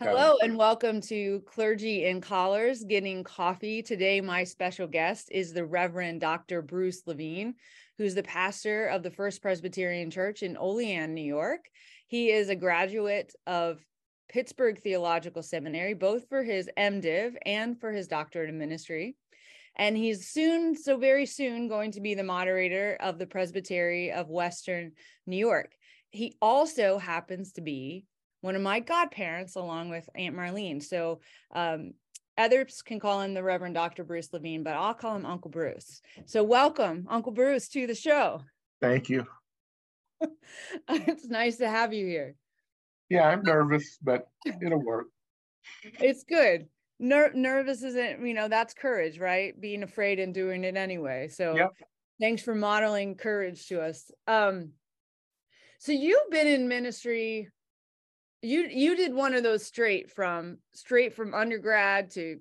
Hello and welcome to Clergy in Collars Getting Coffee. Today, my special guest is the Reverend Dr. Bruce Levine, who's the pastor of the First Presbyterian Church in Olean, New York. He is a graduate of Pittsburgh Theological Seminary, both for his MDiv and for his doctorate in ministry. And he's soon, so very soon, going to be the moderator of the Presbytery of Western New York. He also happens to be one of my godparents, along with Aunt Marlene. So um, others can call him the Reverend Dr. Bruce Levine, but I'll call him Uncle Bruce. So welcome, Uncle Bruce, to the show. Thank you. it's nice to have you here. Yeah, I'm nervous, but it'll work. It's good. Ner- nervous isn't, you know, that's courage, right? Being afraid and doing it anyway. So yep. thanks for modeling courage to us. Um, so you've been in ministry you you did one of those straight from straight from undergrad to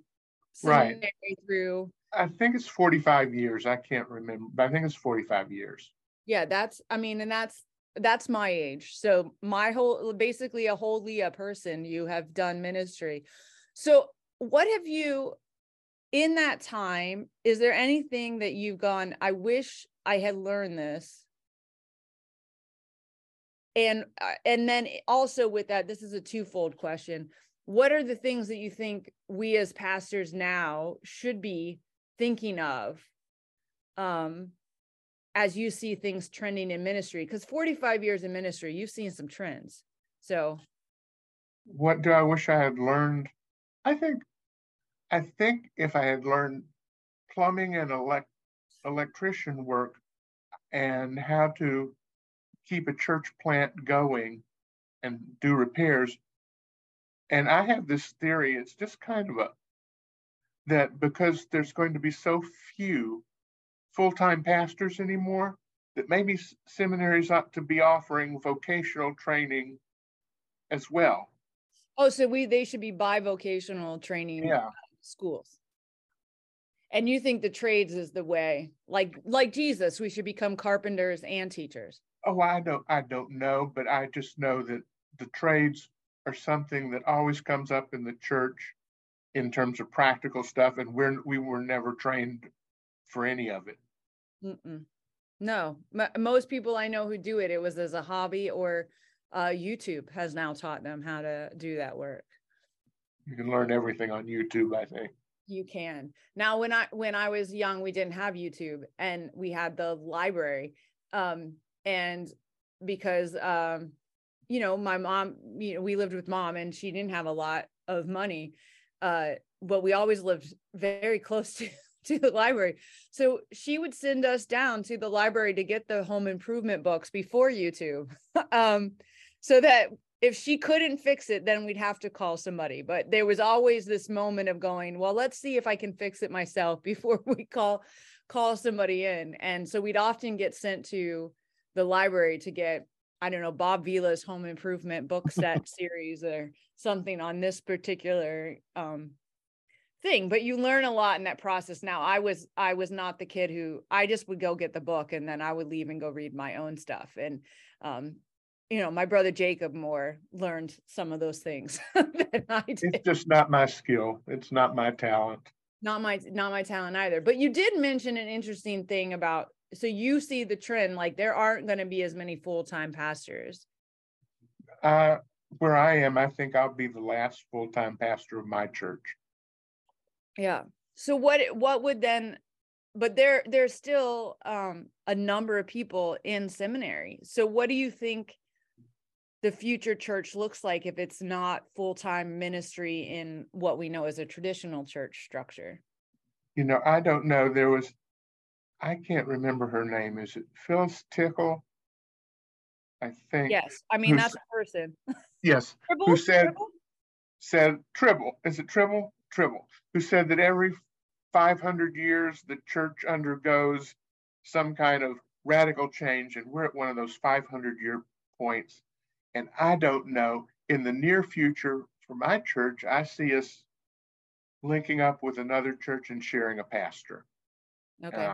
right. through i think it's 45 years. I can't remember but i think it's 45 years. Yeah that's i mean and that's that's my age. So my whole basically a whole leah person you have done ministry. So what have you in that time is there anything that you've gone i wish i had learned this and uh, and then also with that this is a twofold question. What are the things that you think we as pastors now should be thinking of um as you see things trending in ministry? Because 45 years in ministry you've seen some trends. So. What do i wish i had learned? I think i think if i had learned plumbing and elect electrician work and how to keep a church plant going and do repairs. And I have this theory, it's just kind of a that because there's going to be so few full-time pastors anymore, that maybe seminaries ought to be offering vocational training as well. Oh, so we they should be bivocational training yeah. Uh, schools. And you think the trades is the way, like like Jesus, we should become carpenters and teachers. Oh, I don't I don't know, but I just know that the trades are something that always comes up in the church in terms of practical stuff, and we're we were never trained for any of it. Mm-mm. No, M- most people I know who do it, it was as a hobby, or uh, YouTube has now taught them how to do that work. You can learn everything on YouTube, I think. You can. Now, when I when I was young, we didn't have YouTube, and we had the library. Um, and because um you know my mom you know we lived with mom and she didn't have a lot of money uh but we always lived very close to to the library. So she would send us down to the library to get the home improvement books before youtube um so that if she couldn't fix it then we'd have to call somebody. But there was always this moment of going well let's see if i can fix it myself before we call call somebody in. And so we'd often get sent to the library to get I don't know Bob Vila's home improvement book set series or something on this particular um, thing but you learn a lot in that process. Now i was i was not the kid who i just would go get the book and then i would leave and go read my own stuff. And um, you know my brother jacob more learned some of those things that i did. It's just not my skill. It's not my talent. Not my not my talent either. But you did mention an interesting thing about so you see the trend like there aren't going to be as many full-time pastors. Uh where i am i think i'll be the last full-time pastor of my church. Yeah. So what what would then but there there's still um a number of people in seminary. So what do you think the future church looks like if it's not full-time ministry in what we know as a traditional church structure? You know i don't know. There was I can't remember her name. Is it Phyllis Tickle? I think. Yes, I mean that's a person. Yes, Tribble? who said Tribble? said Tribble? Is it Tribble? Tribble, who said that every 500 years the church undergoes some kind of radical change, and we're at one of those 500 year points. And I don't know. In the near future, for my church, I see us linking up with another church and sharing a pastor. Okay. Uh,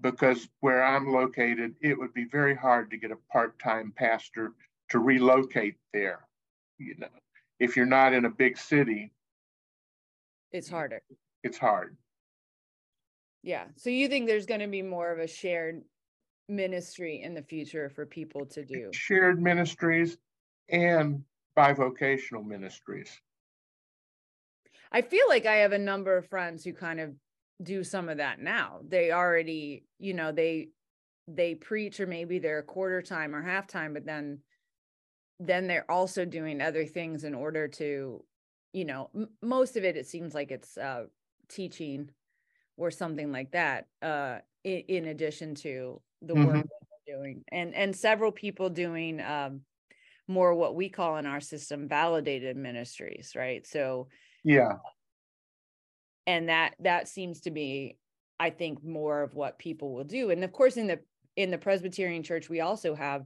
because where I'm located, it would be very hard to get a part-time pastor to relocate there. You know, if you're not in a big city, it's harder. It's hard. Yeah. So you think there's going to be more of a shared ministry in the future for people to do? Shared ministries and bivocational ministries. I feel like I have a number of friends who kind of do some of that now. They already, you know, they they preach or maybe they're a quarter time or half time, but then then they're also doing other things in order to, you know, m- most of it it seems like it's uh teaching or something like that uh in, in addition to the mm-hmm. work that they're doing. And and several people doing um more what we call in our system validated ministries, right? So yeah and that that seems to be i think more of what people will do. And of course in the in the presbyterian church we also have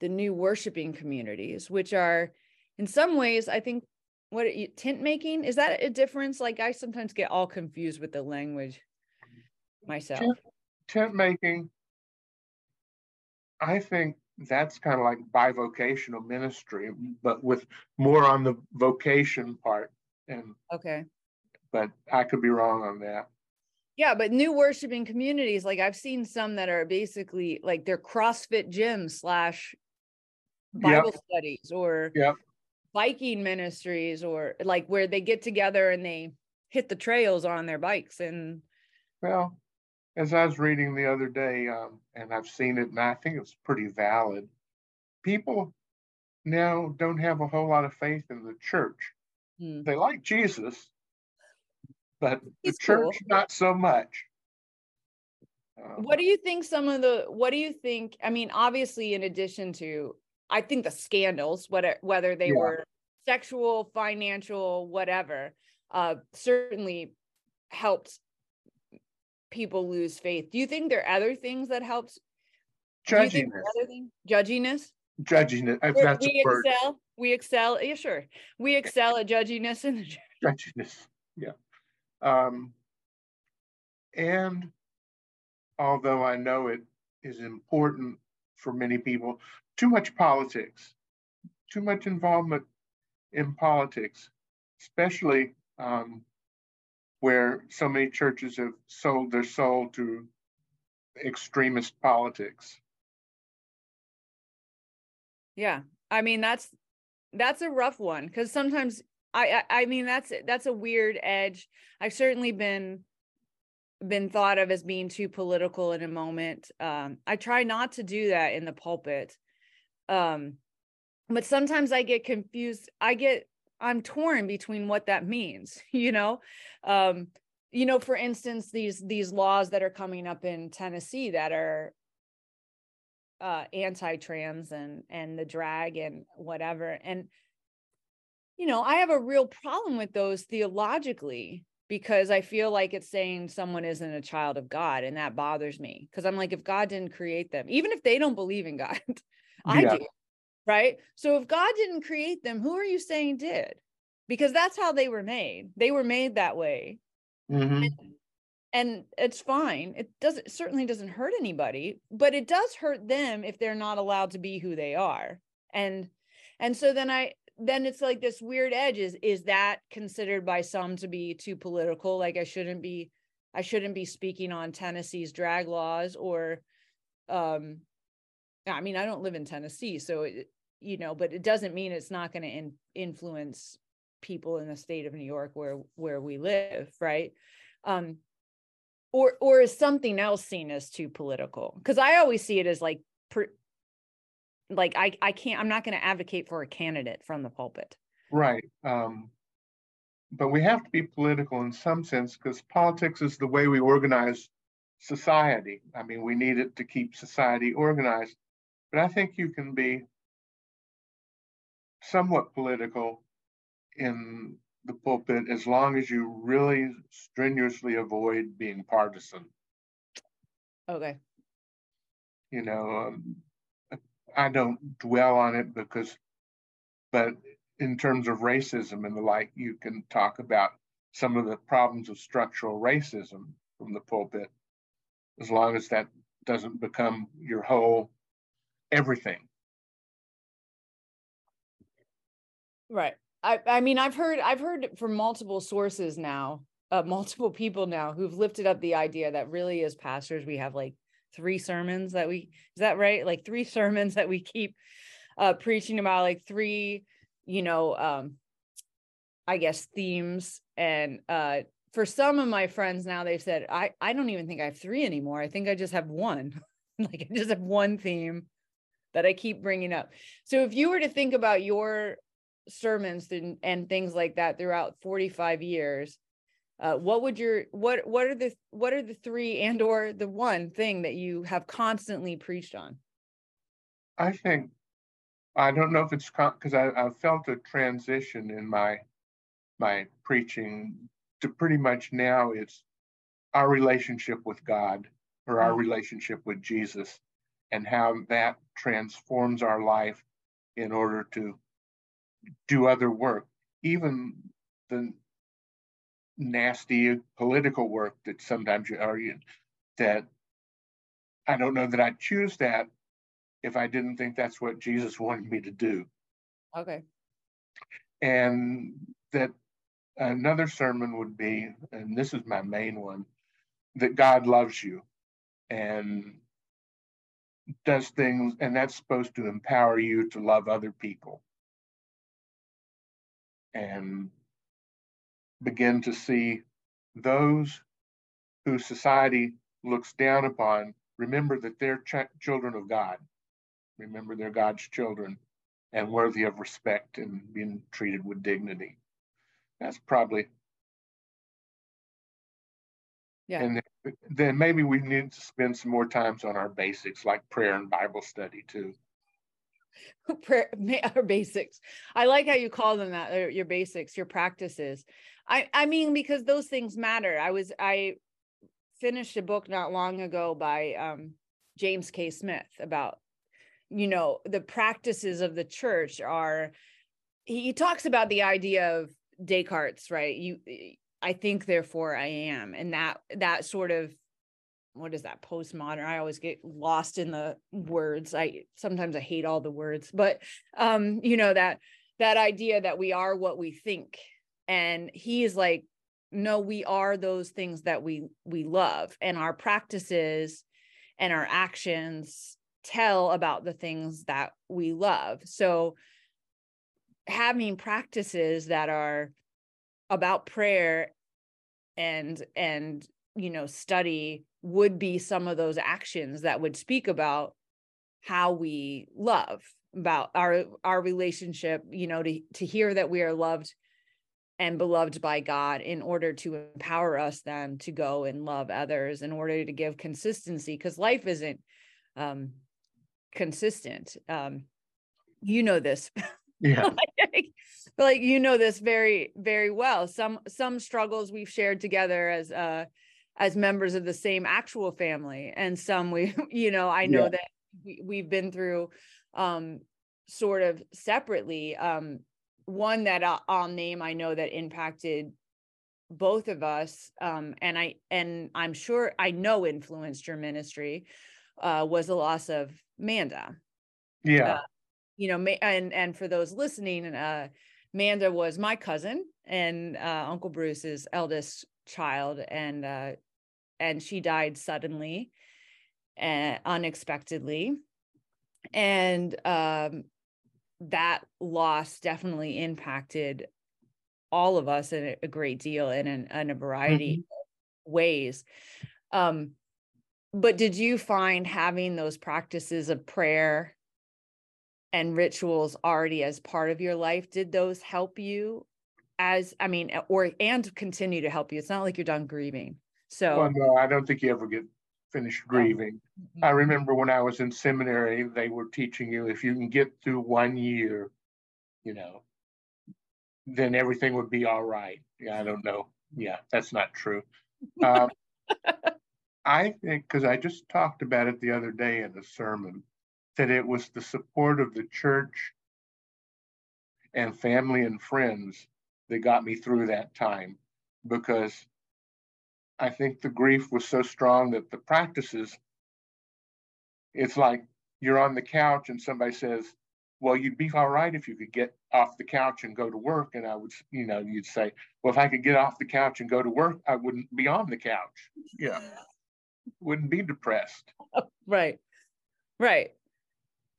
the new worshiping communities which are in some ways i think what you, tent making? Is that a difference? Like i sometimes get all confused with the language myself. Tent, tent making i think that's kind of like bivocational ministry, but with more on the vocation part. And okay, but I could be wrong on that. Yeah, but new worshiping communities, like I've seen some that are basically like they're CrossFit gyms slash Bible yep. studies or yep. biking ministries or like where they get together and they hit the trails on their bikes and well as I was reading the other day, um, and I've seen it, and I think it's pretty valid. People now don't have a whole lot of faith in the church. Hmm. They like Jesus, but He's the church cool. not so much. Uh, what do you think? Some of the what do you think? I mean, obviously, in addition to, I think the scandals, whether whether they yeah. were sexual, financial, whatever, uh, certainly helped people lose faith. Do you think there are other things that helps? Judginess. Judginess. Judginess. That's we excel. We excel. Yeah, sure. We excel at judginess and judginess. Yeah. Um, and although I know it is important for many people, too much politics, too much involvement in politics, especially um, where so many churches have sold their soul to extremist politics. Yeah. I mean that's that's a rough one cuz sometimes I, I mean that's that's a weird edge. I've certainly been been thought of as being too political in a moment. Um I try not to do that in the pulpit. Um but sometimes I get confused. I get I'm torn between what that means, you know. Um, you know, for instance, these these laws that are coming up in Tennessee that are uh anti-trans and and the drag and whatever. And you know, I have a real problem with those theologically because I feel like it's saying someone isn't a child of God and that bothers me because I'm like if God didn't create them, even if they don't believe in God, I yeah. do right? So if God didn't create them, who are you saying did? Because that's how they were made. They were made that way. Mm-hmm. And, and it's fine. It doesn't certainly doesn't hurt anybody, but it does hurt them if they're not allowed to be who they are. And and so then I then it's like this weird edge is is that considered by some to be too political like I shouldn't be I shouldn't be speaking on Tennessee's drag laws or um I mean, I don't live in Tennessee, so it, you know, but it doesn't mean it's not going to in, influence people in the state of New York where where we live, right? Um, or or is something else seen as too political? Because I always see it as like, per, like I I can't I'm not going to advocate for a candidate from the pulpit. Right. Um, but we have to be political in some sense because politics is the way we organize society. I mean, we need it to keep society organized. But I think you can be somewhat political in the pulpit as long as you really strenuously avoid being partisan. Okay. You know, um, I don't dwell on it because, but in terms of racism and the like, you can talk about some of the problems of structural racism from the pulpit, as long as that doesn't become your whole everything. Right. I, I mean, I've heard I've heard from multiple sources now, uh, multiple people now who've lifted up the idea that really as pastors we have like three sermons that we is that right? Like three sermons that we keep uh, preaching about, like three, you know, um, I guess themes. And uh, for some of my friends now, they've said I I don't even think I have three anymore. I think I just have one. like I just have one theme that I keep bringing up. So if you were to think about your sermons and, and things like that throughout 45 years uh, what would your what what are the what are the three and or the one thing that you have constantly preached on i think i don't know if it's because I, I felt a transition in my my preaching to pretty much now it's our relationship with god or our mm-hmm. relationship with jesus and how that transforms our life in order to do other work, even the nasty political work that sometimes you argue that I don't know that I'd choose that if I didn't think that's what Jesus wanted me to do. Okay. And that another sermon would be, and this is my main one, that God loves you and does things, and that's supposed to empower you to love other people and begin to see those whose society looks down upon remember that they're ch- children of God. Remember they're God's children and worthy of respect and being treated with dignity. That's probably. Yeah. And then maybe we need to spend some more times on our basics like prayer and Bible study too. prayer our basics. I like how you call them that your basics your practices. I i mean because those things matter. I was i finished a book not long ago by um, james k. Smith about you know the practices of the church are he talks about the idea of descartes right? You i think therefore i am. And that that sort of what is that postmodern? I always get lost in the words. I sometimes i hate all the words but um you know that that idea that we are what we think. And he is like no we are those things that we we love. And our practices and our actions tell about the things that we love. So having practices that are about prayer and and you know study would be some of those actions that would speak about how we love about our our relationship you know to to hear that we are loved and beloved by God in order to empower us then to go and love others in order to give consistency because life isn't um consistent. Um you know this. Yeah. Like, like you know this very very well. Some some struggles we've shared together as uh as members of the same actual family and some we you know i know yeah. that we, we've been through um sort of separately um one that I'll, I'll name i know that impacted both of us um and i and i'm sure i know influenced your ministry uh was the loss of manda yeah uh, you know and and for those listening uh manda was my cousin and uh uncle bruce's eldest child and uh and she died suddenly and unexpectedly and um that loss definitely impacted all of us in a, great deal in, in a variety mm-hmm. of ways um but did you find having those practices of prayer and rituals already as part of your life did those help you as i mean or and continue to help you. It's not like you're done grieving. So well, no i don't think you ever get finished grieving. Mm-hmm. i remember when i was in seminary they were teaching you if you can get through one year you know then everything would be all right. Yeah i don't know. Yeah that's not true. Um, i think because i just talked about it the other day in a sermon that it was the support of the church and family and friends that got me through that time because I think the grief was so strong that the practices, it's like you're on the couch and somebody says, well, you'd be all right if you could get off the couch and go to work. And I would, you know, you'd say, well, if I could get off the couch and go to work, I wouldn't be on the couch. Yeah. Wouldn't be depressed. Right. Right.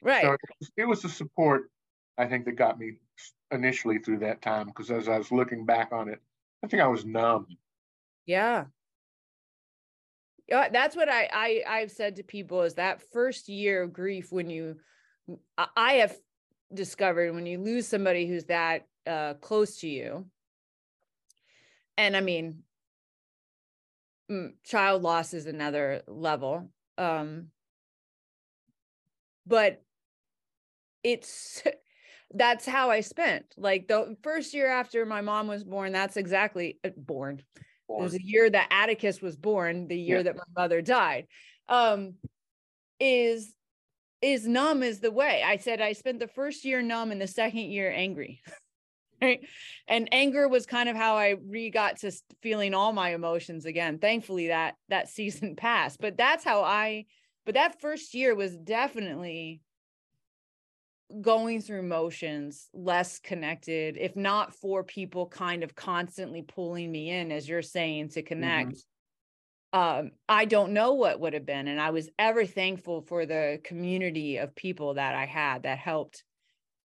Right. So it was, it was the support, I think, that got me initially through that time. Because as I was looking back on it, I think I was numb. Yeah. That's what I, I I've said to people is that first year of grief when you I have discovered when you lose somebody who's that uh, close to you and i mean child loss is another level um but it's that's how i spent like the first year after my mom was born that's exactly uh, born, born. it was a year that atticus was born the year yeah. that my mother died um is is numb is the way. I said I spent the first year numb and the second year angry. right? And anger was kind of how I re got to feeling all my emotions again. Thankfully that that season passed, but that's how I but that first year was definitely going through motions, less connected, if not for people kind of constantly pulling me in as you're saying to connect. Mm-hmm um, I don't know what would have been. And I was ever thankful for the community of people that I had that helped,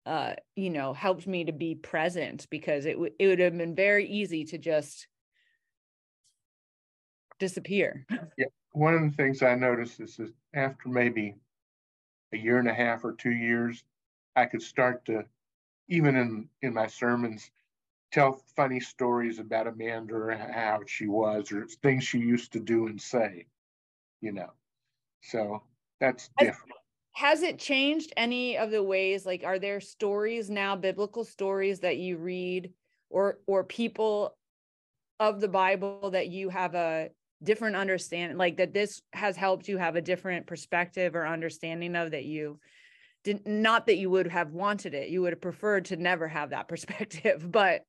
uh, you know, helped me to be present because it, w- it would have been very easy to just disappear. Yeah. One of the things I noticed is that after maybe a year and a half or two years, I could start to, even in, in my sermons, tell funny stories about Amanda or how she was or things she used to do and say, you know. So that's different. Has it changed any of the ways like are there stories now biblical stories that you read or or people of the Bible that you have a different understanding like that this has helped you have a different perspective or understanding of that you did not that you would have wanted it you would have preferred to never have that perspective but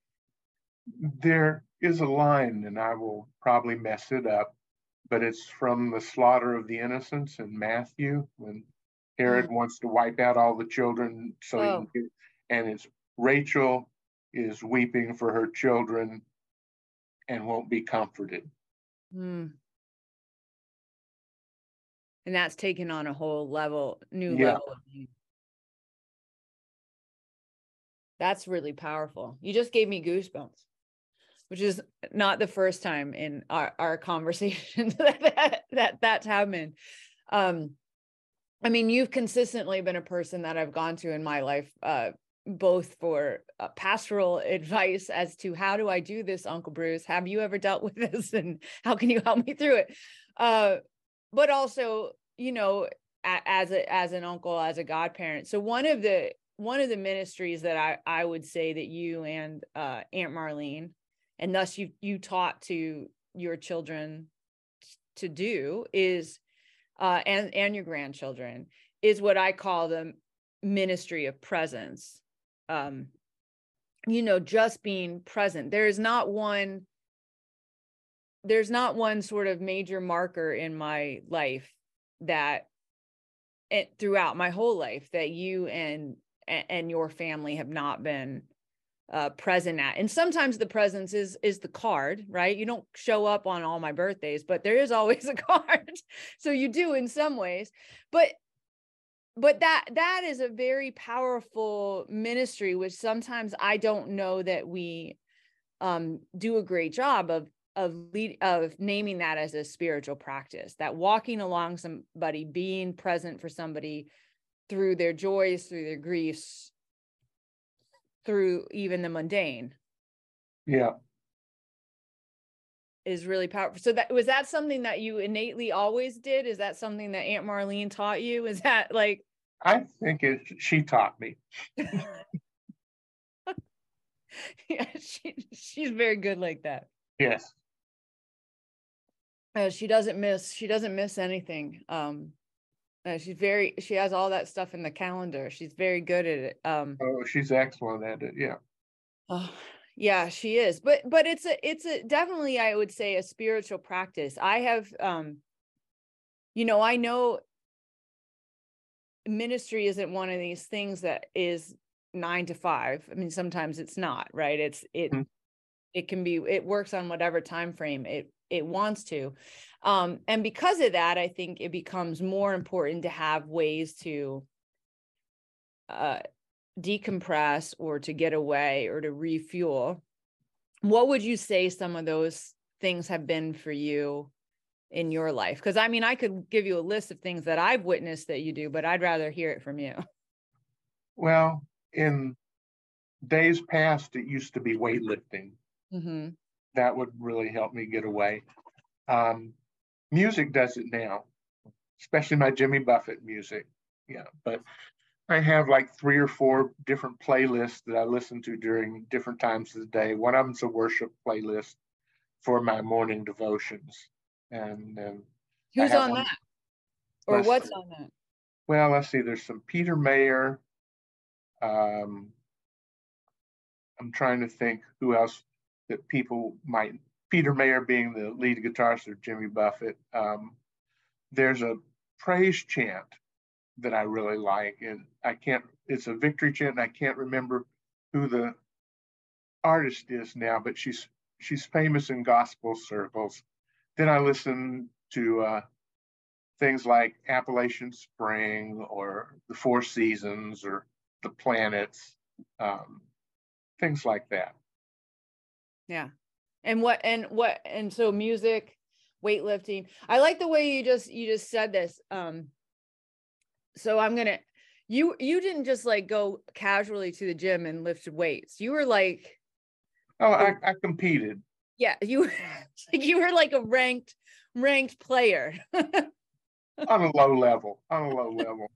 there is a line, and I will probably mess it up, but it's from the slaughter of the innocents in Matthew when Herod mm. wants to wipe out all the children. So oh. he, and it's Rachel is weeping for her children and won't be comforted. Mm. And that's taken on a whole level, new yeah. level. That's really powerful. You just gave me goosebumps which is not the first time in our, our conversations that, that, that that's happened. Um, I mean, you've consistently been a person that I've gone to in my life, uh, both for uh, pastoral advice as to how do I do this, Uncle Bruce? Have you ever dealt with this, and how can you help me through it? Uh, but also, you know, as a as an uncle, as a godparent. So one of the one of the ministries that I I would say that you and uh, Aunt Marlene and thus you you taught to your children to do is uh, and and your grandchildren is what I call the ministry of presence. Um, you know, just being present. There is not one. There's not one sort of major marker in my life that, it, throughout my whole life, that you and and your family have not been uh, present at and sometimes the presence is is the card right? You don't show up on all my birthdays but there is always a card. So you do in some ways. But but that that is a very powerful ministry which sometimes i don't know that we um do a great job of of lead of naming that as a spiritual practice that walking along somebody being present for somebody through their joys through their griefs through even the mundane. Yeah. Is really powerful. So that was that something that you innately always did? Is that something that aunt marlene taught you? Is that like i think it she taught me. Yeah she, she's very good like that. Yes. Uh, she doesn't miss she doesn't miss anything um uh, she's very she has all that stuff in the calendar. She's very good at it. Um Oh, she's excellent at it. Yeah. Oh, yeah, she is. But but it's a it's a definitely I would say a spiritual practice. I have um you know, I know ministry isn't one of these things that is nine to five. I mean, sometimes it's not, right? It's it mm-hmm. it can be it works on whatever time frame it it wants to. Um, and because of that, I think it becomes more important to have ways to uh decompress or to get away or to refuel. What would you say some of those things have been for you in your life? Because I mean, I could give you a list of things that I've witnessed that you do, but I'd rather hear it from you. Well, in days past, it used to be weightlifting. Mm-hmm. That would really help me get away. Um, music does it now, especially my Jimmy Buffett music. Yeah, but I have like three or four different playlists that I listen to during different times of the day. One of them's a worship playlist for my morning devotions. And um, who's on that? Or what's on that? Well, let's see. There's some Peter Mayer, um, I'm trying to think who else that people might. Peter Mayer being the lead guitarist of Jimmy Buffett. Um, there's a praise chant that I really like, and I can't. It's a victory chant, and I can't remember who the artist is now, but she's she's famous in gospel circles. Then I listen to uh, things like Appalachian Spring or the Four Seasons or the planets, um, things like that. Yeah. And what and what and so music, weightlifting. I like the way you just you just said this. Um so I'm gonna you you didn't just like go casually to the gym and lift weights. You were like Oh, I, I competed. Yeah, you like you were like a ranked ranked player. on a low level. On a low level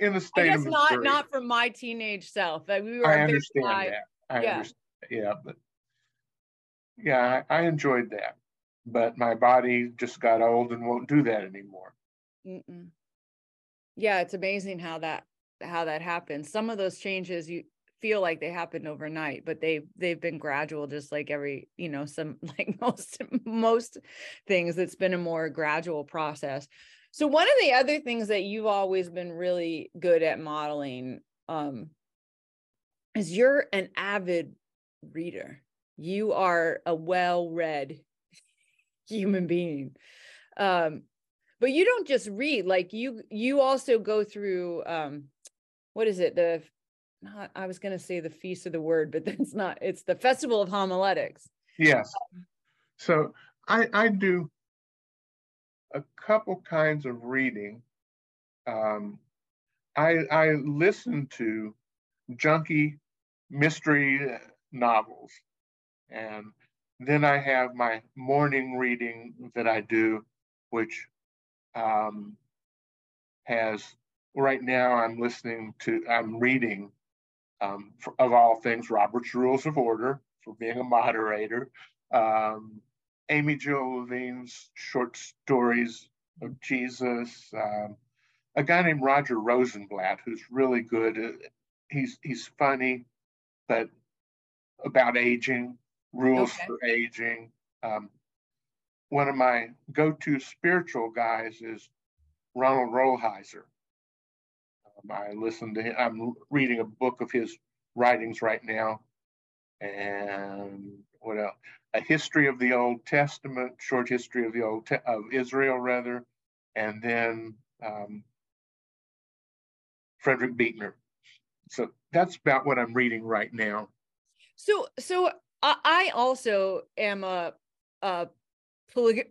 in the state I guess not not from my teenage self. Like we were I understand that. I yeah. understand. Yeah, but yeah, I, I, enjoyed that. But my body just got old and won't do that anymore. Mm-mm. Yeah, it's amazing how that how that happens. Some of those changes you feel like they happened overnight, but they they've been gradual, just like every you know some like most most things. It's been a more gradual process. So one of the other things that you've always been really good at modeling um, is you're an avid reader. You are a well-read human being. Um, but you don't just read, like you you also go through um, what is it? The not I was gonna say the feast of the word, but that's not it's the festival of homiletics. Yes. So I I do a couple kinds of reading. Um, I, I listen to junky mystery novels, and then I have my morning reading that I do, which um, has right now I'm listening to I'm reading um, for, of all things Robert's Rules of Order for being a moderator. Um, Amy Jo Levine's short stories of Jesus. Um, a guy named Roger Rosenblatt, who's really good. Uh, he's he's funny, but about aging, rules okay. for aging. Um, one of my go-to spiritual guys is Ronald Rolheiser. Um, I listen to him. I'm reading a book of his writings right now, and what else? a history of the Old Testament, short history of the Old Te- of Israel rather, and then um, Frederick Buechner. So that's about what I'm reading right now. So, so I also am a a,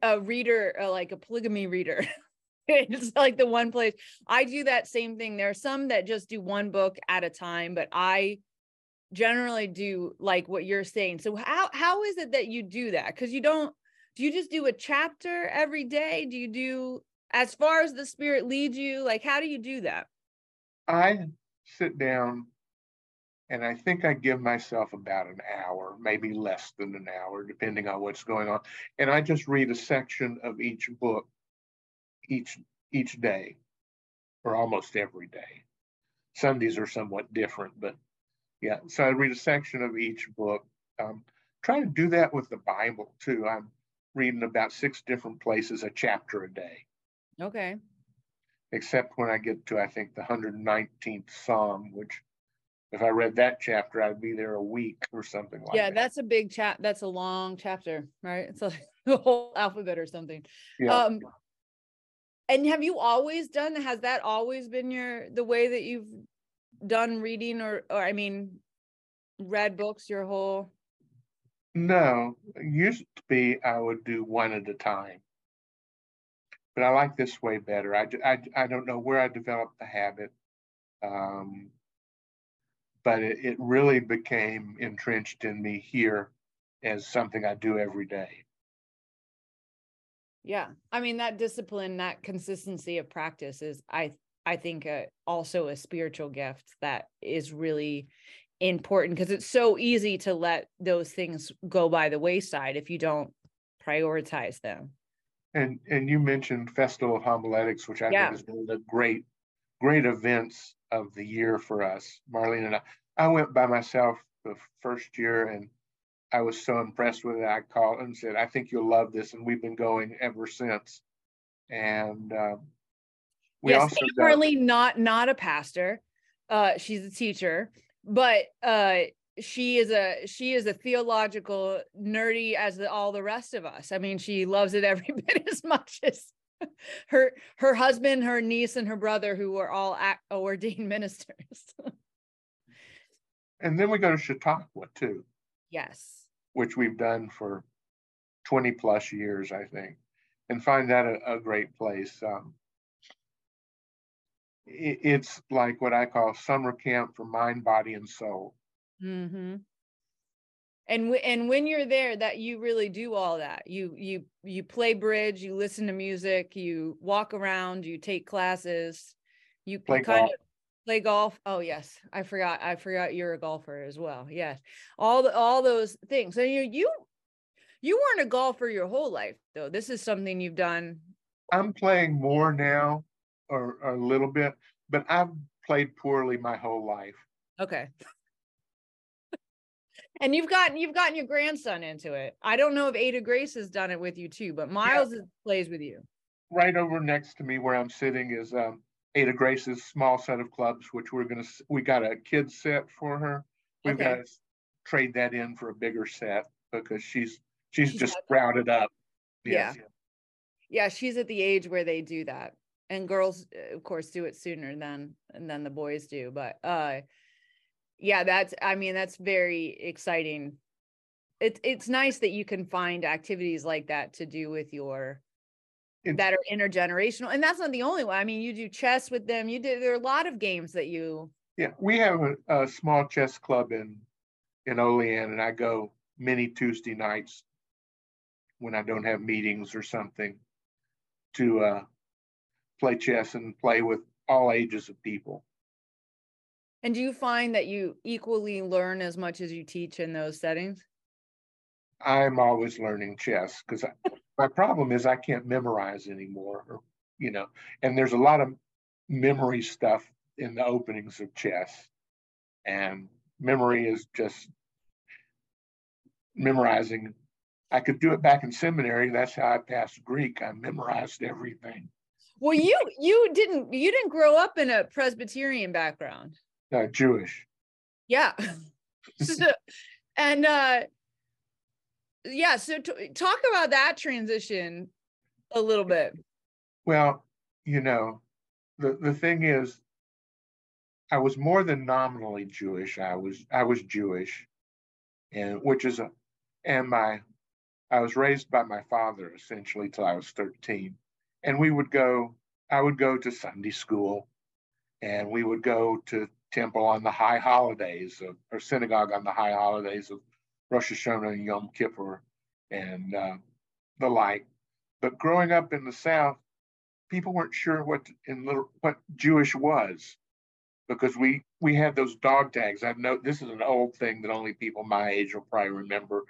a reader, uh, like a polygamy reader. it's like the one place I do that same thing. There are some that just do one book at a time, but I generally do like what you're saying. So how how is it that you do that? Because you don't do you just do a chapter every day? Do you do as far as the spirit leads you? Like how do you do that? I sit down and I think I give myself about an hour, maybe less than an hour, depending on what's going on. And I just read a section of each book each each day, or almost every day. Sundays are somewhat different, but yeah, so I read a section of each book. Um, try to do that with the Bible too. I'm reading about six different places, a chapter a day. Okay. except when I get to, I think, the 119th Psalm, which if I read that chapter, I'd be there a week or something like yeah, that. Yeah, that's a big chat. That's a long chapter, right? It's like the whole alphabet or something. Yeah. Um, and have you always done? Has that always been your the way that you've done reading, or or I mean, read books your whole? No, it used to be I would do one at a time. But I like this way better. I, I, I don't know where I developed the habit. Um, but it, it really became entrenched in me here as something I do every day. Yeah. I mean, that discipline, that consistency of practice is, I, I think, uh, also a spiritual gift that is really important because it's so easy to let those things go by the wayside if you don't prioritize them. And and you mentioned Festival of Homiletics, which I Yeah. think is one of the great, great events of the year for us. Marlene and I, I went by myself the first year and I was so impressed with it. I called and said, I think you'll love this. And we've been going ever since. And um, we yes, also got- currently not not a pastor. Uh, she's a teacher, but uh, she is a she is a theological nerdy as the, all the rest of us. I mean, she loves it every bit as much as her her husband, her niece, and her brother, who were all act, ordained ministers. and then we go to Chautauqua too, yes. which we've done for 20 plus years, I think, and find that a, a great place. Um, it, it's like what I call summer camp for mind, body, and soul. Mm-hmm. And w- and when you're there, that you really do all that. You you you play bridge, you listen to music, you walk around, you take classes, you, Play kind golf. of play golf. Oh yes, I forgot. I forgot you're a golfer as well. Yes, all the all those things. So you you you weren't a golfer your whole life though. This is something you've done. I'm playing more now, or, or a little bit, but I've played poorly my whole life. Okay. And you've gotten you've gotten your grandson into it. I don't know if Ada Grace has done it with you too, but Miles is, plays with you. Right over next to me where I'm sitting is um, Ada Grace's small set of clubs, which we're gonna, we got a kid set for her. We've Okay. got to trade that in for a bigger set because she's, she's She's just got- sprouted up. Yeah. Yes, Yeah, she's at the age where they do that. And girls uh, of course do it sooner than then the boys do, but uh yeah, that's I mean that's very exciting. It's it's nice that you can find activities like that to do with your that are intergenerational. And that's not the only one. I mean, you do chess with them. You do there are a lot of games that you Yeah, we have a, a small chess club in, in Olean and I go many Tuesday nights when I don't have meetings or something to, uh, play chess and play with all ages of people. And do you find that you equally learn as much as you teach in those settings? I'm always learning chess because my problem is I can't memorize anymore, or, you know, and there's a lot of memory stuff in the openings of chess. And memory is just memorizing. I could do it back in seminary. That's how I passed Greek. I memorized everything. Well, you you didn't you didn't grow up in a Presbyterian background. Uh, Jewish. Yeah. so, and uh yeah, so t- talk about that transition a little bit. Well, you know, the, the thing is, I was more than nominally Jewish. I was I was Jewish, and which is a, and my, I was raised by my father essentially till I was thirteen, and we would go. I would go to Sunday school, and we would go to temple on the high holidays of, or synagogue on the high holidays of Rosh Hashanah and Yom Kippur, and uh, the like. But growing up in the South, people weren't sure what in little what Jewish was because we we had those dog tags. I know this is an old thing that only people my age will probably remember,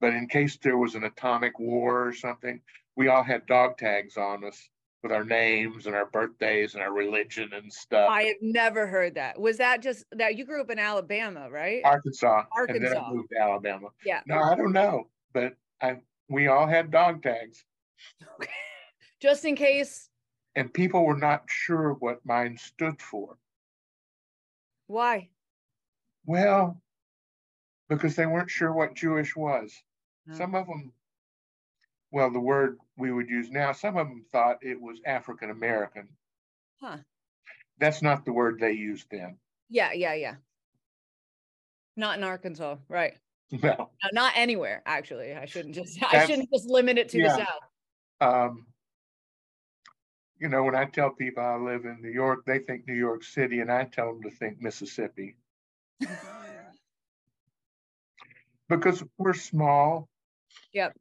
but in case there was an atomic war or something, we all had dog tags on us with our names and our birthdays and our religion and stuff. I have never heard that. Was that just that you grew up in Alabama, right? Arkansas, and then Arkansas. I moved to Alabama. Yeah. No, I don't know, but I we all had dog tags. Just in case and people were not sure what mine stood for. Why? Well, because they weren't sure what Jewish was. No. Some of them, well, the word we would use now, some of them thought it was African American. Huh. That's not the word they used then. Yeah, yeah, yeah. Not in Arkansas, right? No. No, not anywhere, actually. I shouldn't just I shouldn't just limit it to yeah. the South. Um, you know, when I tell people I live in New York, they think New York City, and I tell them to think Mississippi because we're small. Yep.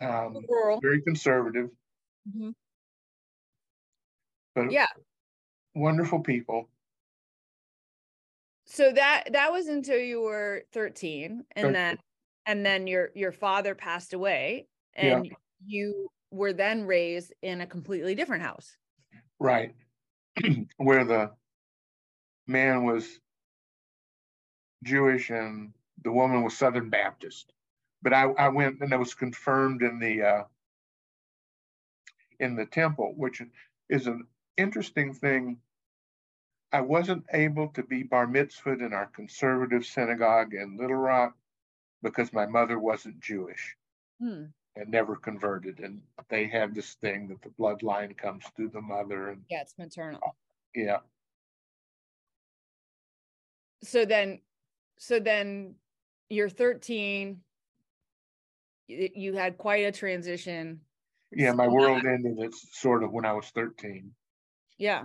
Um, Rural. very conservative, mm-hmm. but Yeah. wonderful people. So that that was until you were 13 and 13. then and then your your father passed away Yeah. and you were then raised in a completely different house. Right. Where the man was Jewish and the woman was Southern Baptist. But I, I went and it was confirmed in the uh, in the temple, which is an interesting thing. I wasn't able to be bar mitzvahed in our conservative synagogue in Little Rock because my mother wasn't Jewish Hmm. and never converted. And they have this thing that the bloodline comes through the mother and Yeah, it's maternal. yeah. So then so then you're 13 y- you had quite a transition. Yeah, my world ended at sort of when I was 13. Yeah.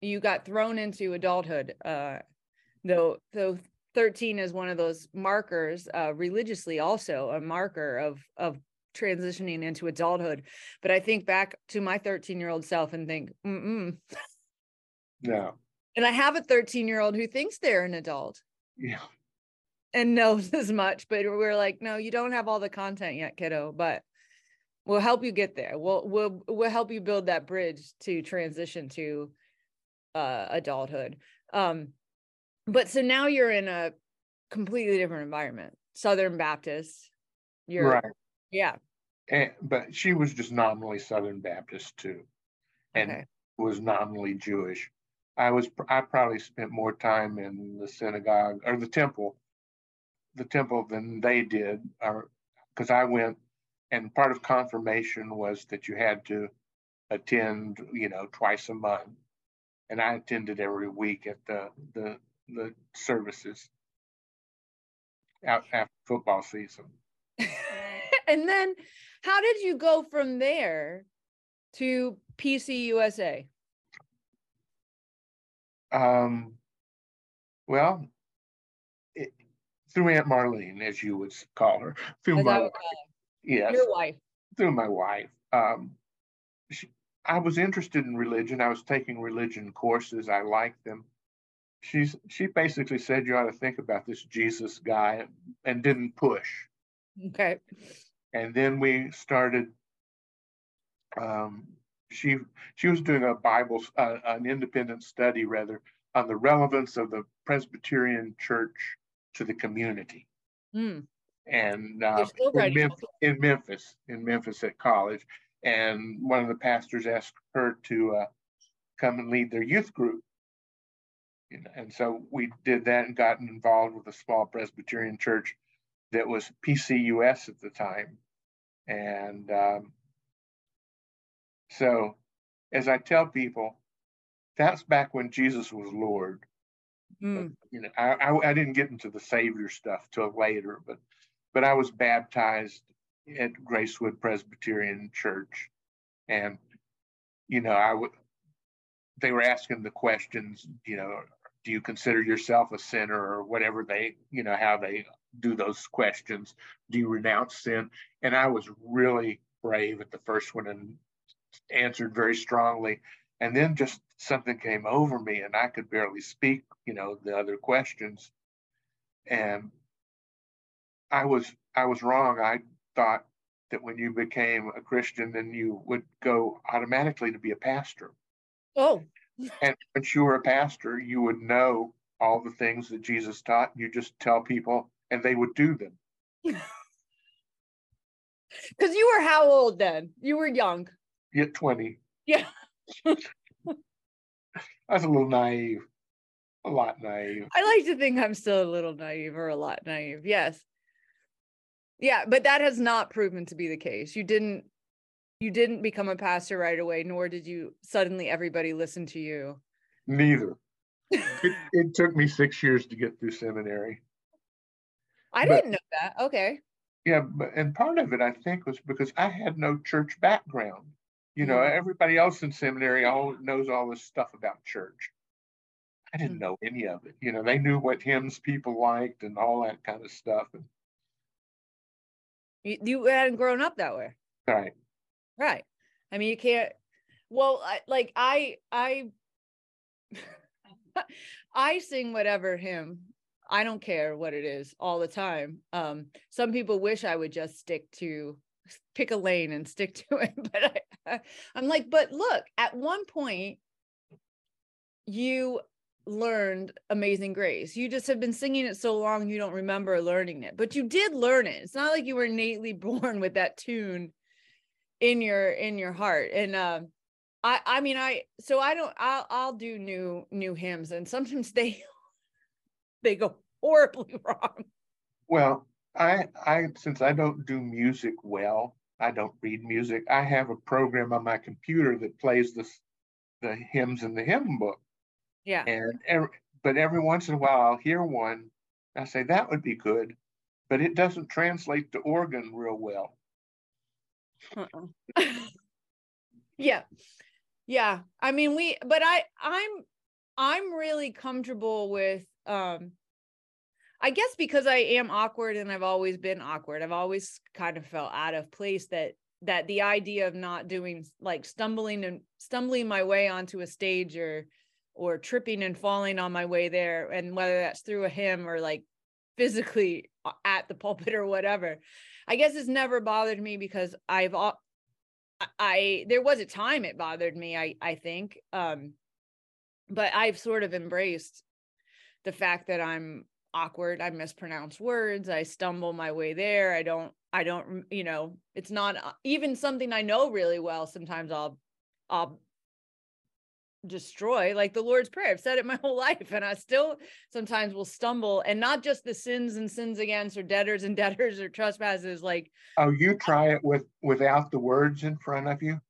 You got thrown into adulthood. Uh though though 13 is one of those markers uh religiously also a marker of of transitioning into adulthood. But I think back to my 13 year old self and think, mm-mm. Yeah. and I have a 13 year old who thinks they're an adult yeah, and knows as much, but we're like, no, you don't have all the content yet, kiddo, but we'll help you get there. We'll we'll we'll help you build that bridge to transition to uh adulthood. Um but so now you're in a completely different environment. Southern Baptist. You're right. yeah. And, but she was just nominally Southern Baptist too, and Okay. was nominally Jewish. I was, I probably spent more time in the synagogue or the temple, the temple than they did, or because I went, and part of confirmation was that you had to attend, you know, twice a month. And I attended every week at the, the, the services out after football season. and then how did you go from there to PCUSA? Um, well, through Aunt Marlene, as you would call her, through As my I wife, yes, your wife. through my wife. Um, she, I was interested in religion. I was taking religion courses. I liked them. She's she basically said you ought to think about this Jesus guy and didn't push. Okay. and then we started um, she she was doing a bible uh, an independent study rather on the relevance of the presbyterian church to the community. Hmm. and uh, in, Memphis, in memphis in memphis at college. And one of the pastors asked her to uh, come and lead their youth group. And so we did that and got involved with a small presbyterian church that was pcus at the time. And um, so, as I tell people, that's back when Jesus was Lord. Hmm. You know, I, I, I didn't get into the Savior stuff till later, but but I was baptized at Gracewood Presbyterian Church, and you know, I would. They were asking the questions, you know, do you consider yourself a sinner or whatever they, you know, how they do those questions. Do you renounce sin? And I was really brave at the first one and answered very strongly. And then just something came over me and I could barely speak, you know, the other questions. And I was I was wrong. I thought that when you became a Christian, then you would go automatically to be a pastor. Oh, And once you were a pastor, you would know all the things that Jesus taught. You just tell people and they would do them. because you were how old then? You were young. Get 20. Yeah. I was a little naive, a lot naive. I like to think I'm still a little naive or a lot naive. Yes. Yeah, but that has not proven to be the case. You didn't you didn't become a pastor right away, nor did you suddenly everybody listen to you. Neither. it, it, took me six years to get through seminary. I but, didn't know that. Okay. Yeah, but and part of it I think was because I had no church background. You know, mm-hmm. everybody else in seminary all knows all this stuff about church. I didn't mm-hmm. know any of it. You know, they knew what hymns people liked and all that kind of stuff. And you, you hadn't grown up that way. Right. Right. I mean, you can't. Well, I, like I, I, I sing whatever hymn. I don't care what it is all the time. Um, some people wish I would just stick to pick a lane and stick to it, but I, I'm like, but look, at one point, you learned Amazing Grace. You just have been singing it so long you don't remember learning it, but you did learn it. It's not like you were innately born with that tune in your in your heart. And um I I mean I so I don't I'll I'll do new new hymns and sometimes they they go horribly wrong. Well, I I since I don't do music well, I don't read music. I have a program on my computer that plays the the hymns in the hymn book. Yeah. And every, but every once in a while I'll hear one. I say that would be good, but it doesn't translate to organ real well. Uh-uh. yeah. Yeah. I mean we but I I'm I'm really comfortable with um I guess because I am awkward and I've always been awkward. I've always kind of felt out of place that that the idea of not doing like stumbling and stumbling my way onto a stage or or tripping and falling on my way there and whether that's through a hymn or like physically at the pulpit or whatever i guess it's never bothered me because i've i there was a time it bothered me i i think um but i've sort of embraced the fact that i'm awkward i mispronounce words i stumble my way there i don't i don't you know it's not uh, even something i know really well sometimes i'll i'll destroy like the lord's prayer i've said it my whole life and i still sometimes will stumble and not just the sins and sins against or debtors and debtors or trespasses like oh you try it with without the words in front of you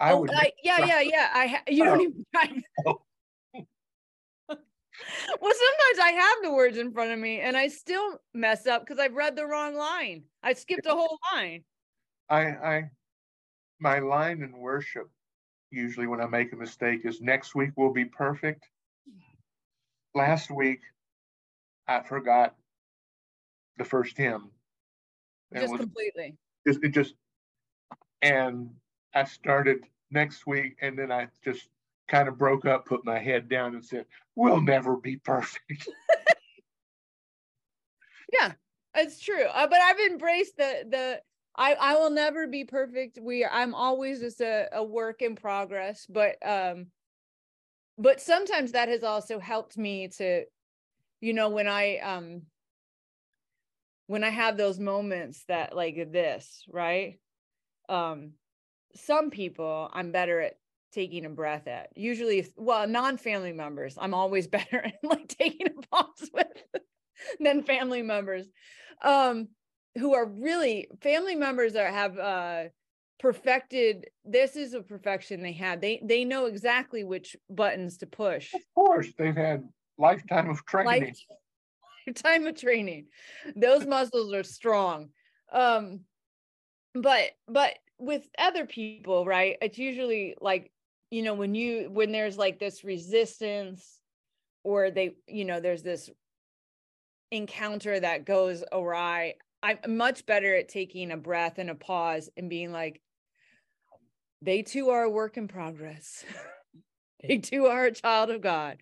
i oh, would I, yeah yeah yeah i you don't oh. even try. Well sometimes i have the words in front of me and i still mess up because i've read the wrong line i skipped a whole line i i my line in worship usually when I make a mistake is next week will be perfect. Last week, I forgot the first hymn. Just was, completely. Just, it just, and I started next week, and then I just kind of broke up, put my head down, and said, "We'll never be perfect." yeah, it's true. Uh, but I've embraced the the I I will never be perfect. We I'm always just a, a work in progress, but um but sometimes that has also helped me to you know when I um when I have those moments that like this, right? Um some people I'm better at taking a breath at. Usually well, non-family members, I'm always better at like taking a pause with than family members. Um who are really family members that have uh perfected this is a perfection they had they they know exactly which buttons to push of course they've had lifetime of training lifetime of training those muscles are strong um but but with other people right it's usually like you know when you when there's like this resistance or they you know there's this encounter that goes awry I'm much better at taking a breath and a pause and being like, they too are a work in progress. they too are a child of God.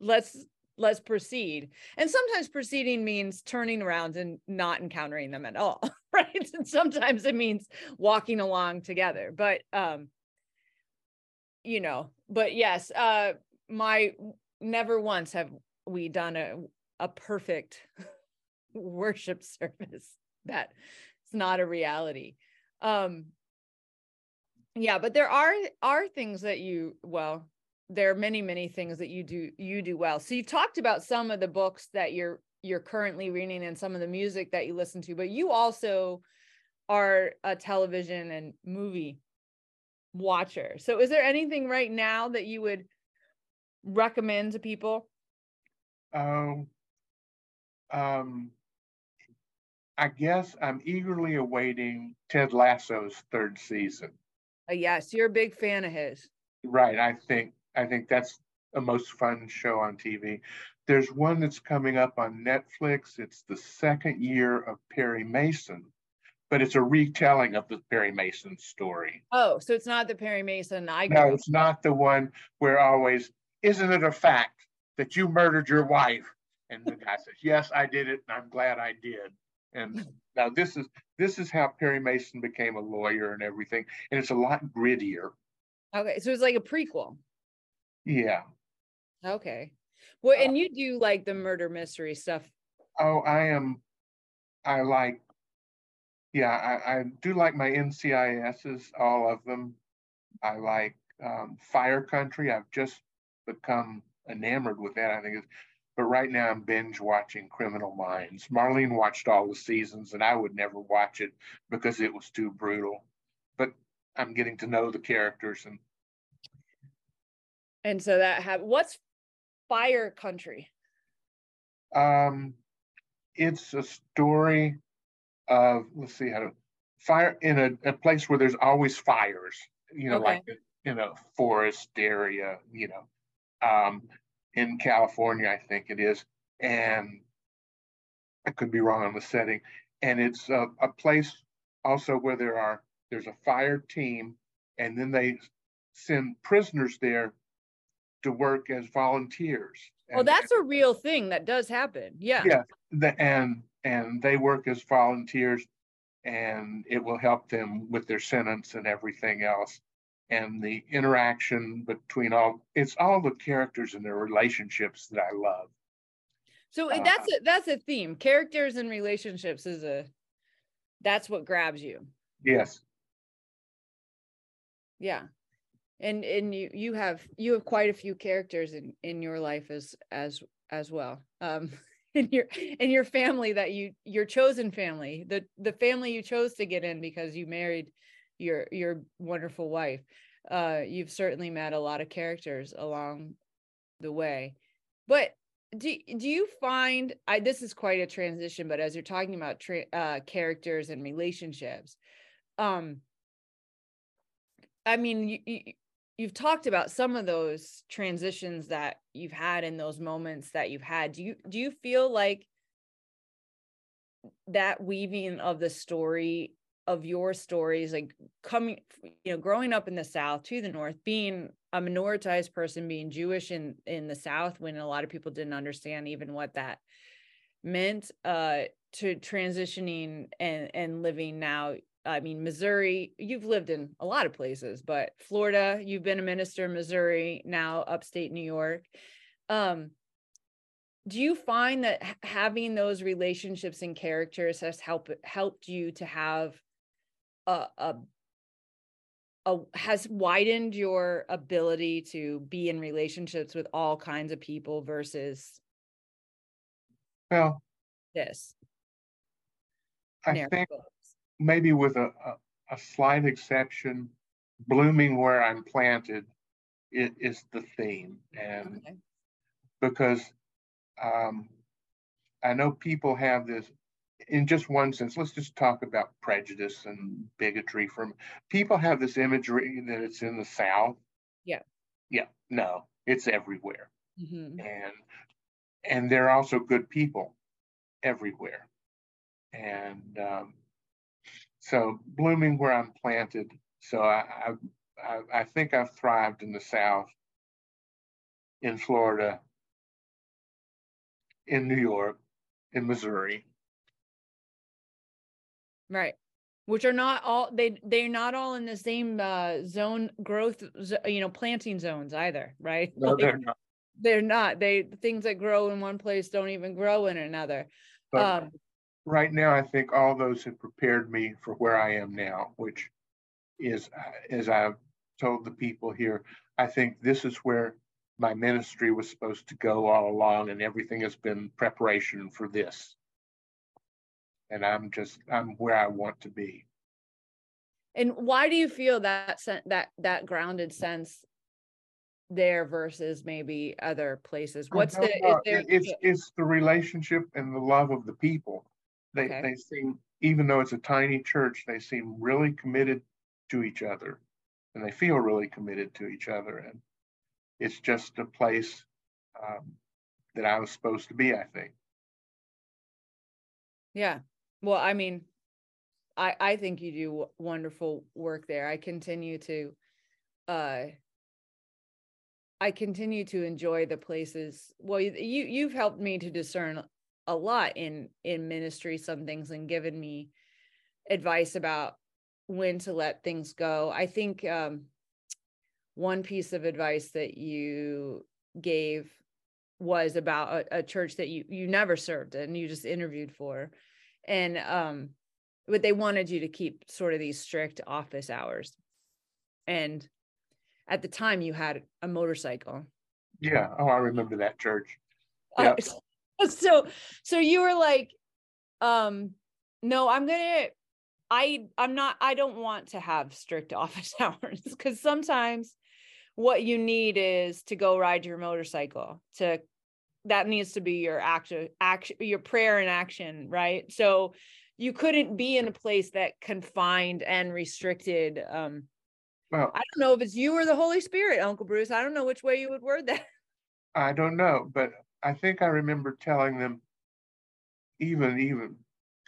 Let's let's proceed. And sometimes proceeding means turning around and not encountering them at all, right? And sometimes it means walking along together. But um, you know, but yes, uh my never once have we done a a perfect worship service. That it's not a reality. Um yeah but there are are things that you well there are many many things that you do you do well. So you talked about some of the books that you're you're currently reading and some of the music that you listen to but you also are a television and movie watcher. So is there anything right now that you would recommend to people? Um um i guess i'm eagerly awaiting ted lasso's third season. Uh, yes you're a big fan of his. Right i think I think that's the most fun show on TV. There's one that's coming up on Netflix. It's the second year of Perry Mason, but it's a retelling of the Perry Mason story. Oh, so it's not the Perry Mason I No, it's not the one where always, isn't it a fact that you murdered your wife? And the guy says, Yes, I did it, and I'm glad I did. And now this is this is how Perry Mason became a lawyer and everything. And it's a lot grittier. Okay, so it's like a prequel. Yeah. Okay. Well, uh and you do like the murder mystery stuff. Oh, I am. I like. Yeah, I, I do like my NCISs, all of them. I like um, Fire Country. I've just become enamored with that. I think it's, but right now I'm binge watching Criminal Minds. Marlene watched all the seasons, and I would never watch it because it was too brutal. But I'm getting to know the characters, and and so that have what's fire country um it's a story of let's see how to fire in a, a place where there's always fires you know okay. like in a forest area you know um in california i think it is and i could be wrong on the setting and it's a, a place also where there are there's a fire team and then they send prisoners there to work as volunteers. Well, that's a real thing that does happen. Yeah. Yeah. The, and and they work as volunteers and it will help them with their sentence and everything else. And the interaction between all it's all the characters and their relationships that I love. So uh, that's a that's a theme. Characters and relationships is a that's what grabs you. Yes. Yeah and and you you have you have quite a few characters in in your life as as as well um in your in your family that you your chosen family the the family you chose to get in because you married your your wonderful wife. Uh you've certainly met a lot of characters along the way. But do, do you find i this is quite a transition but as you're talking about tra- uh characters and relationships um I mean, you, you've talked about some of those transitions that you've had in those moments that you've had. Do you do you feel like that weaving of the story of your stories like coming you know growing up in the south to the north being a minoritized person being jewish in in the south when a lot of people didn't understand even what that meant uh to transitioning and and living now I mean, Missouri, you've lived in a lot of places, but Florida, you've been a minister in Missouri, now upstate New York. Um, do you find that having those relationships and characters has helped helped you to have a, a, a has widened your ability to be in relationships with all kinds of people versus well this I think maybe with a, a, a slight exception, blooming where I'm planted it is the theme. And okay. because um, I know people have this in just one sense, let's just talk about prejudice and bigotry from people have this imagery that it's in the South. Yeah. Yeah. No, it's everywhere. Mm-hmm. And and they're also good people everywhere. And um, so blooming where I'm planted. So I, I, I think I've thrived in the South, in Florida, in New York, in Missouri. Right. Which are not all they they're not all in the same uh, zone growth you know planting zones either, right? No, like, they're not. They're not. They things that grow in one place don't even grow in another. But, um, right now, I think all those have prepared me for where I am now, which is, as I've told the people here, I think this is where my ministry was supposed to go all along, and everything has been preparation for this. And I'm just, I'm where I want to be. And why do you feel that that that grounded sense there versus maybe other places? What's the there, it's it's the relationship and the love of the people. They okay. they seem even though it's a tiny church, they seem really committed to each other, and they feel really committed to each other, and it's just a place um, that I was supposed to be. I think. Yeah. Well, I mean, I I think you do wonderful work there. I continue to uh I continue to enjoy the places. Well, you you've helped me to discern a lot in in ministry some things and given me advice about when to let things go. I think um one piece of advice that you gave was about a, a church that you you never served and you just interviewed for and um but they wanted you to keep sort of these strict office hours. And at the time you had a motorcycle. Yeah. Oh, I remember that church. Yeah. Uh, so so you were like, um, no, I'm gonna I I'm not I don't want to have strict office hours because sometimes what you need is to go ride your motorcycle to that needs to be your action action your prayer and action right? So you couldn't be in a place that confined and restricted um well i don't know if it's you or the holy spirit uncle bruce. I don't know which way you would word that. I don't know but i think i remember telling them even even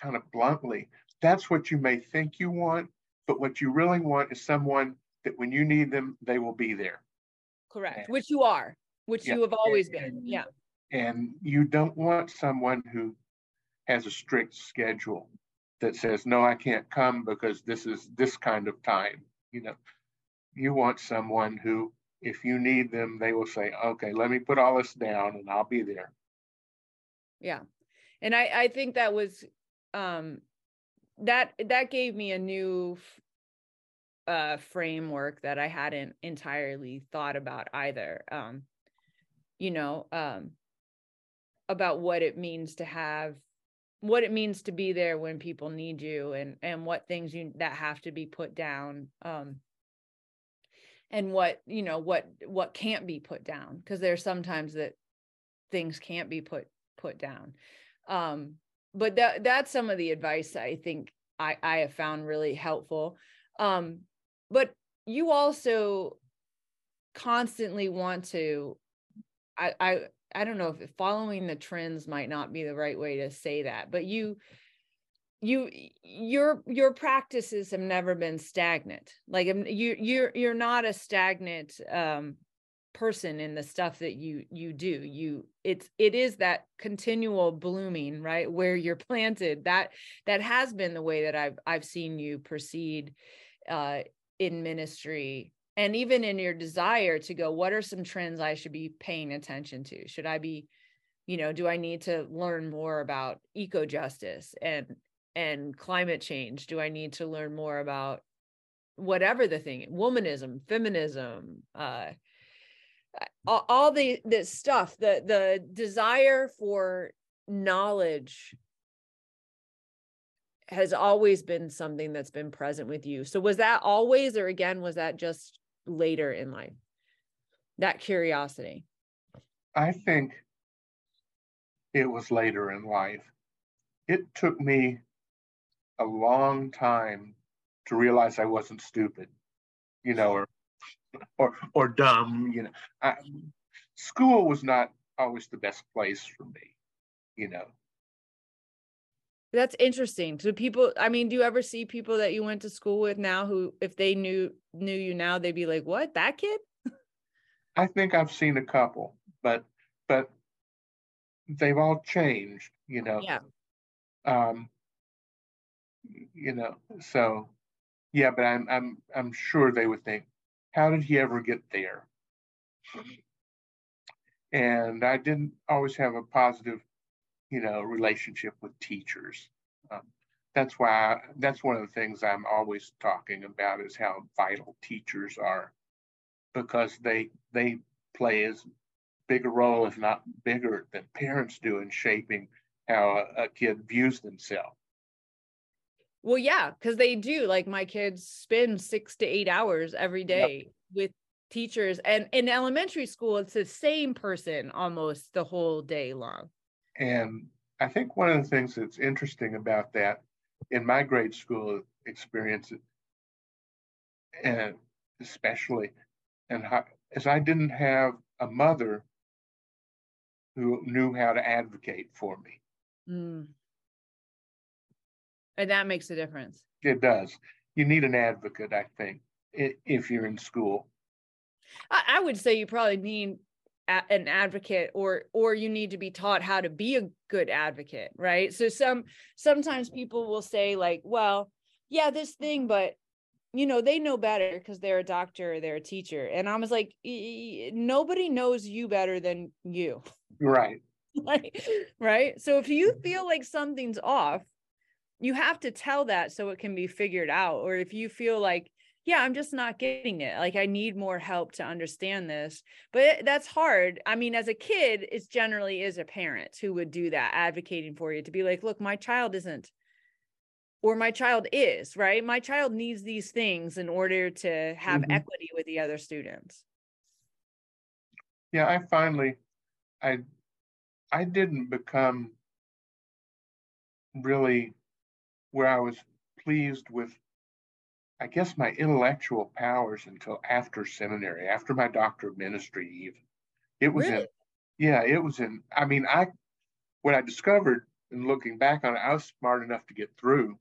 kind of bluntly that's what you may think you want but what you really want is someone that when you need them they will be there. Correct and, which you are which yeah, you have always and, been yeah. and you don't want someone who has a strict schedule that says, no, I can't come because this is this kind of time. You know, you want someone who, if you need them, they will say, okay, let me put all this down and I'll be there. Yeah. And I, I think that was, um, that, that gave me a new uh, framework that I hadn't entirely thought about either. Um, you know, um, about what it means to have what it means to be there when people need you and and what things you that have to be put down um and what you know what what can't be put down because there's sometimes that things can't be put put down. Um but that that's some of the advice i think i i have found really helpful. Um but you also constantly want to i i I don't know if following the trends might not be the right way to say that, but you you your your practices have never been stagnant. Like um, you you're you're not a stagnant um person in the stuff that you you do. You it's it is that continual blooming right where you're planted. That that has been the way that i've i've seen you proceed uh in ministry and even in your desire to go what are some trends i should be paying attention to? Should i be you know do i need to learn more about eco justice and and climate change do i need to learn more about whatever the thing womanism feminism uh all, all the this stuff the the desire for knowledge has always been something that's been present with you. So was that always or again was that just later in life? That curiosity. I think it was later in life. It took me a long time to realize i wasn't stupid you know or or or dumb you know I, school was not always the best place for me you know that's interesting. Do people I mean, do you ever see people that you went to school with now who if they knew knew you now, they'd be like, What, that kid? I think I've seen a couple, but but they've all changed, you know. Yeah. Um you know, so yeah, but I'm I'm I'm sure they would think, how did he ever get there? And I didn't always have a positive you know, relationship with teachers. Um, that's why that's one of the things I'm always talking about is how vital teachers are because they they play as big a role, if not bigger, than parents do in shaping how a, a kid views themselves. Well, yeah, because they do. Like my kids spend six to eight hours every day yep. with teachers, and in elementary school, it's the same person almost the whole day long. And I think one of the things that's interesting about that in my grade school experience, and especially, and how, is I didn't have a mother who knew how to advocate for me. Mm. And that makes a difference. It does. You need an advocate, I think, if you're in school. I, I would say you probably need an advocate or or you need to be taught how to be a good advocate right so some sometimes people will say like well yeah this thing but you know they know better because they're a doctor or they're a teacher and i was like nobody knows you better than you right right right so if you feel like something's off you have to tell that so it can be figured out or if you feel like yeah i'm just not getting it like i need more help to understand this but that's hard. I mean as a kid it's generally is a parent who would do that advocating for you to be like look my child isn't or my child is right? My child needs these things in order to have mm-hmm. equity with the other students. Yeah i finally i i didn't become really where I was pleased with, I guess, my intellectual powers until after seminary, after my doctor of ministry, even. It was really? in, yeah, it was in, I mean, I, what I discovered and looking back on it, I was smart enough to get through,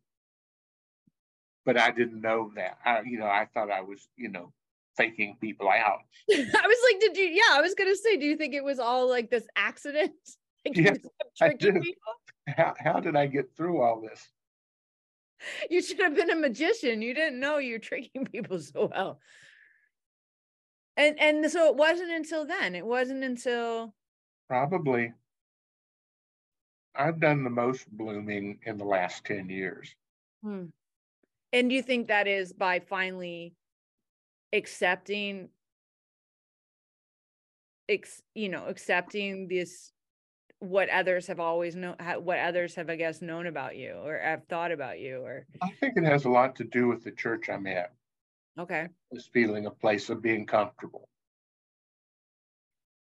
but I didn't know that. I, you know, I thought I was, you know, faking people out. I was like, did you? Yeah, I was gonna say, do you think it was all like this accident? Like yeah, I did. How, how did I get through all this? you should have been a magician. You didn't know you're tricking people so well. And and so it wasn't until then. It wasn't until probably I've done the most blooming in the last 10 years. Hmm. And do you think that is by finally accepting ex, you know, accepting this what others have always known what others have i guess known about you or have thought about you or i think it has a lot to do with the church i'm at. Okay. This feeling a place of being comfortable.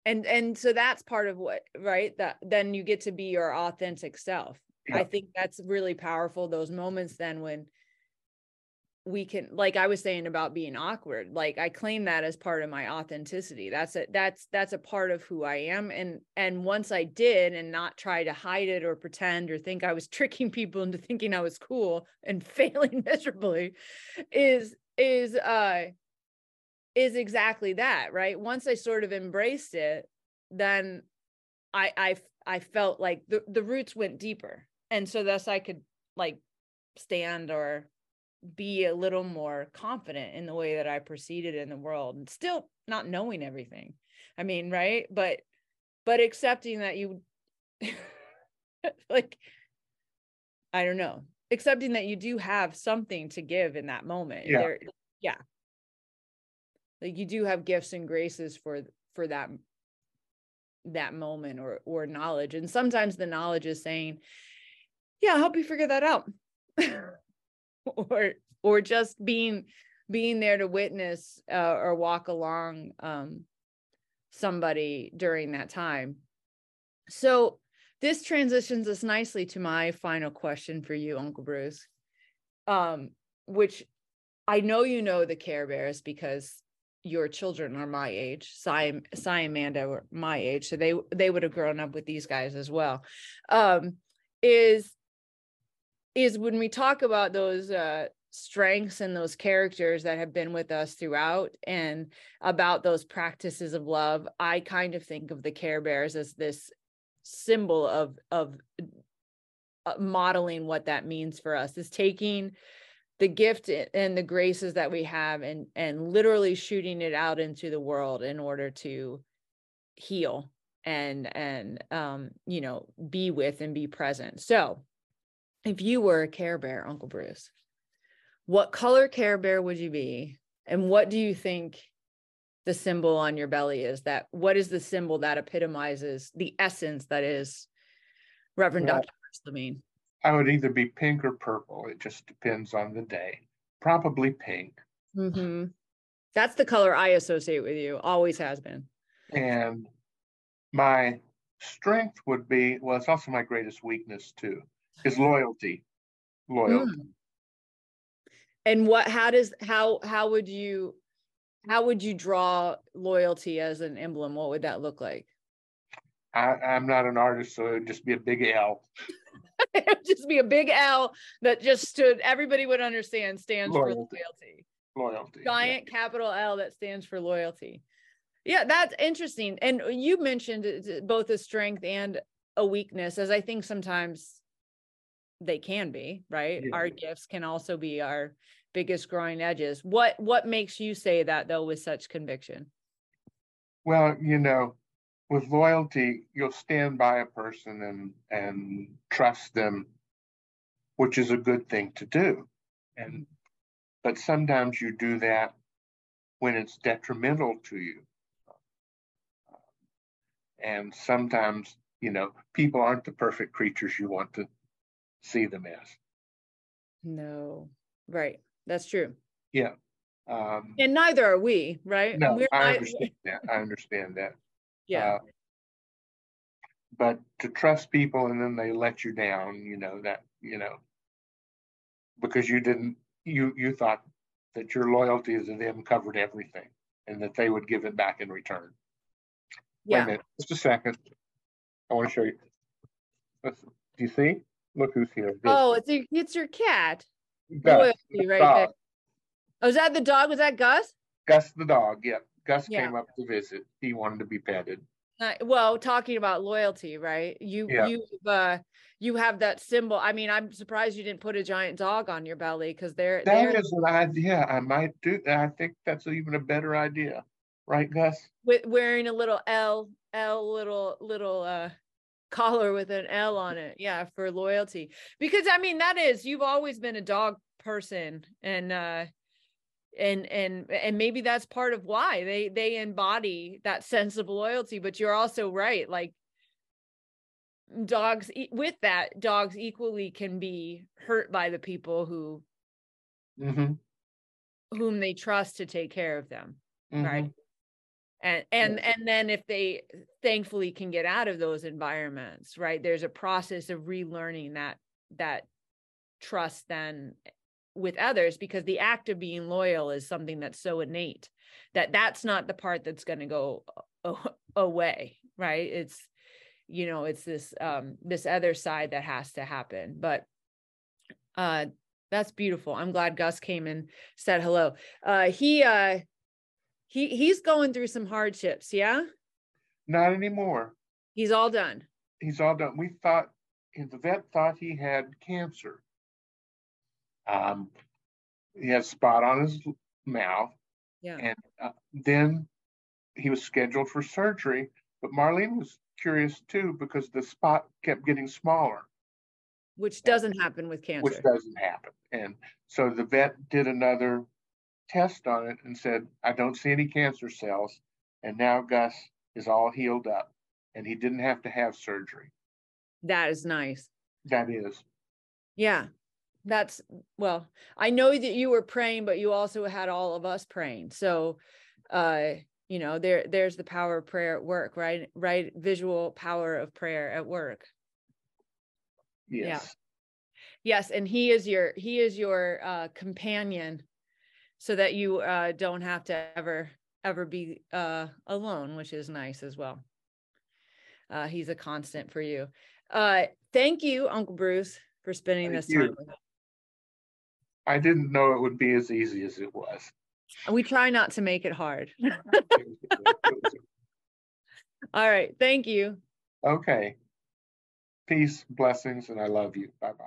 And and so that's part of what right that then you get to be your authentic self. Yeah. i think that's really powerful those moments then when we can like i was saying about being awkward like i claim that as part of my authenticity that's a that's that's a part of who i am and and once i did and not try to hide it or pretend or think i was tricking people into thinking i was cool and failing miserably is is uh is exactly that right? Once i sort of embraced it then i i i felt like the the roots went deeper and so thus i could like stand or be a little more confident in the way that I proceeded in the world and still not knowing everything. I mean, right? But but accepting that you like I don't know, accepting that you do have something to give in that moment. Yeah. There, yeah. Like you do have gifts and graces for for that that moment or or knowledge. And sometimes the knowledge is saying, yeah, I'll help you figure that out. or or just being being there to witness uh, or walk along um, somebody during that time. So this transitions us nicely to my final question for you uncle bruce um, which i know you know the care bears because your children are my age Cy, Cy and Amanda were my age so they they would have grown up with these guys as well um, is is when we talk about those uh, strengths and those characters that have been with us throughout and about those practices of love i kind of think of the care bears as this symbol of of uh, modeling what that means for us is taking the gift and the graces that we have and and literally shooting it out into the world in order to heal and and um you know be with and be present. So if you were a Care Bear, Uncle Bruce, what color Care Bear would you be? And what do you think the symbol on your belly is? That what is the symbol that epitomizes the essence that is Reverend Dr. Levine? I would either be pink or purple. It just depends on the day. Probably pink. Mm-hmm. That's the color I associate with you, always has been. And my strength would be, well, it's also my greatest weakness too, is loyalty. Loyalty. Mm. And what, how does, how, how would you, how would you draw loyalty as an emblem? What would that look like? I, I'm not an artist, so it would just be a big L. it would just be a big L that just stood, everybody would understand stands loyalty. for loyalty. Loyalty. Giant yeah. capital L that stands for loyalty. Yeah, that's interesting. And you mentioned both a strength and a weakness, as I think sometimes they can be, right? Yeah. Our gifts can also be our biggest growing edges. What what makes you say that though with such conviction? Well, you know, with loyalty, you'll stand by a person and and trust them, which is a good thing to do. And but sometimes you do that when it's detrimental to you. And sometimes, you know, people aren't the perfect creatures you want to see them as. No, right. That's true. Yeah. Um, and neither are we, right? No, I understand that. I understand that. Yeah. Uh, but to trust people and then they let you down, you know, that, you know, because you didn't, you, you thought that your loyalty to them covered everything and that they would give it back in return. Yeah. Wait a minute, just a second. I want to show you. Let's, do you see? Look who's here. Oh, it's your, it's your cat. Gus, loyalty right dog. there. Oh, is that the dog? Was that Gus? Gus the dog. Yeah. Gus yeah. came up to visit. He wanted to be petted. Well, talking about loyalty, right? You yeah. you uh you have that symbol. I mean, I'm surprised you didn't put a giant dog on your belly because they're that they're, is an idea. I might do that. I think that's even a better idea, right, Gus? With wearing a little L L little little uh collar with an L on it. Yeah, for loyalty. Because I mean, that is you've always been a dog person, and uh and and and maybe that's part of why they they embody that sense of loyalty but you're also right like dogs with that dogs equally can be hurt by the people who mm-hmm. whom they trust to take care of them mm-hmm. right and and and then if they thankfully can get out of those environments right there's a process of relearning that that trust then with others because the act of being loyal is something that's so innate that that's not the part that's going to go away right? It's you know it's this um this other side that has to happen. But uh that's beautiful. I'm glad gus came and said hello. Uh he uh he he's going through some hardships yeah not anymore he's all done he's all done we thought the vet thought he had cancer um, he had a spot on his mouth. Yeah. And uh, then he was scheduled for surgery, but Marlene was curious too because the spot kept getting smaller. Which doesn't happen with cancer. Which doesn't happen. And so the vet did another test on it and said, I don't see any cancer cells. And now Gus is all healed up and he didn't have to have surgery. That is nice. That is. Yeah that's well i know that you were praying but you also had all of us praying so uh you know there there's the power of prayer at work right right visual power of prayer at work yes yeah. yes and he is your he is your uh companion so that you uh don't have to ever ever be uh alone which is nice as well uh he's a constant for you uh thank you uncle bruce for spending thank this you. time with us I didn't know it would be as easy as it was. We try not to make it hard. All right. Thank you. Okay. Peace, blessings, and I love you. Bye bye.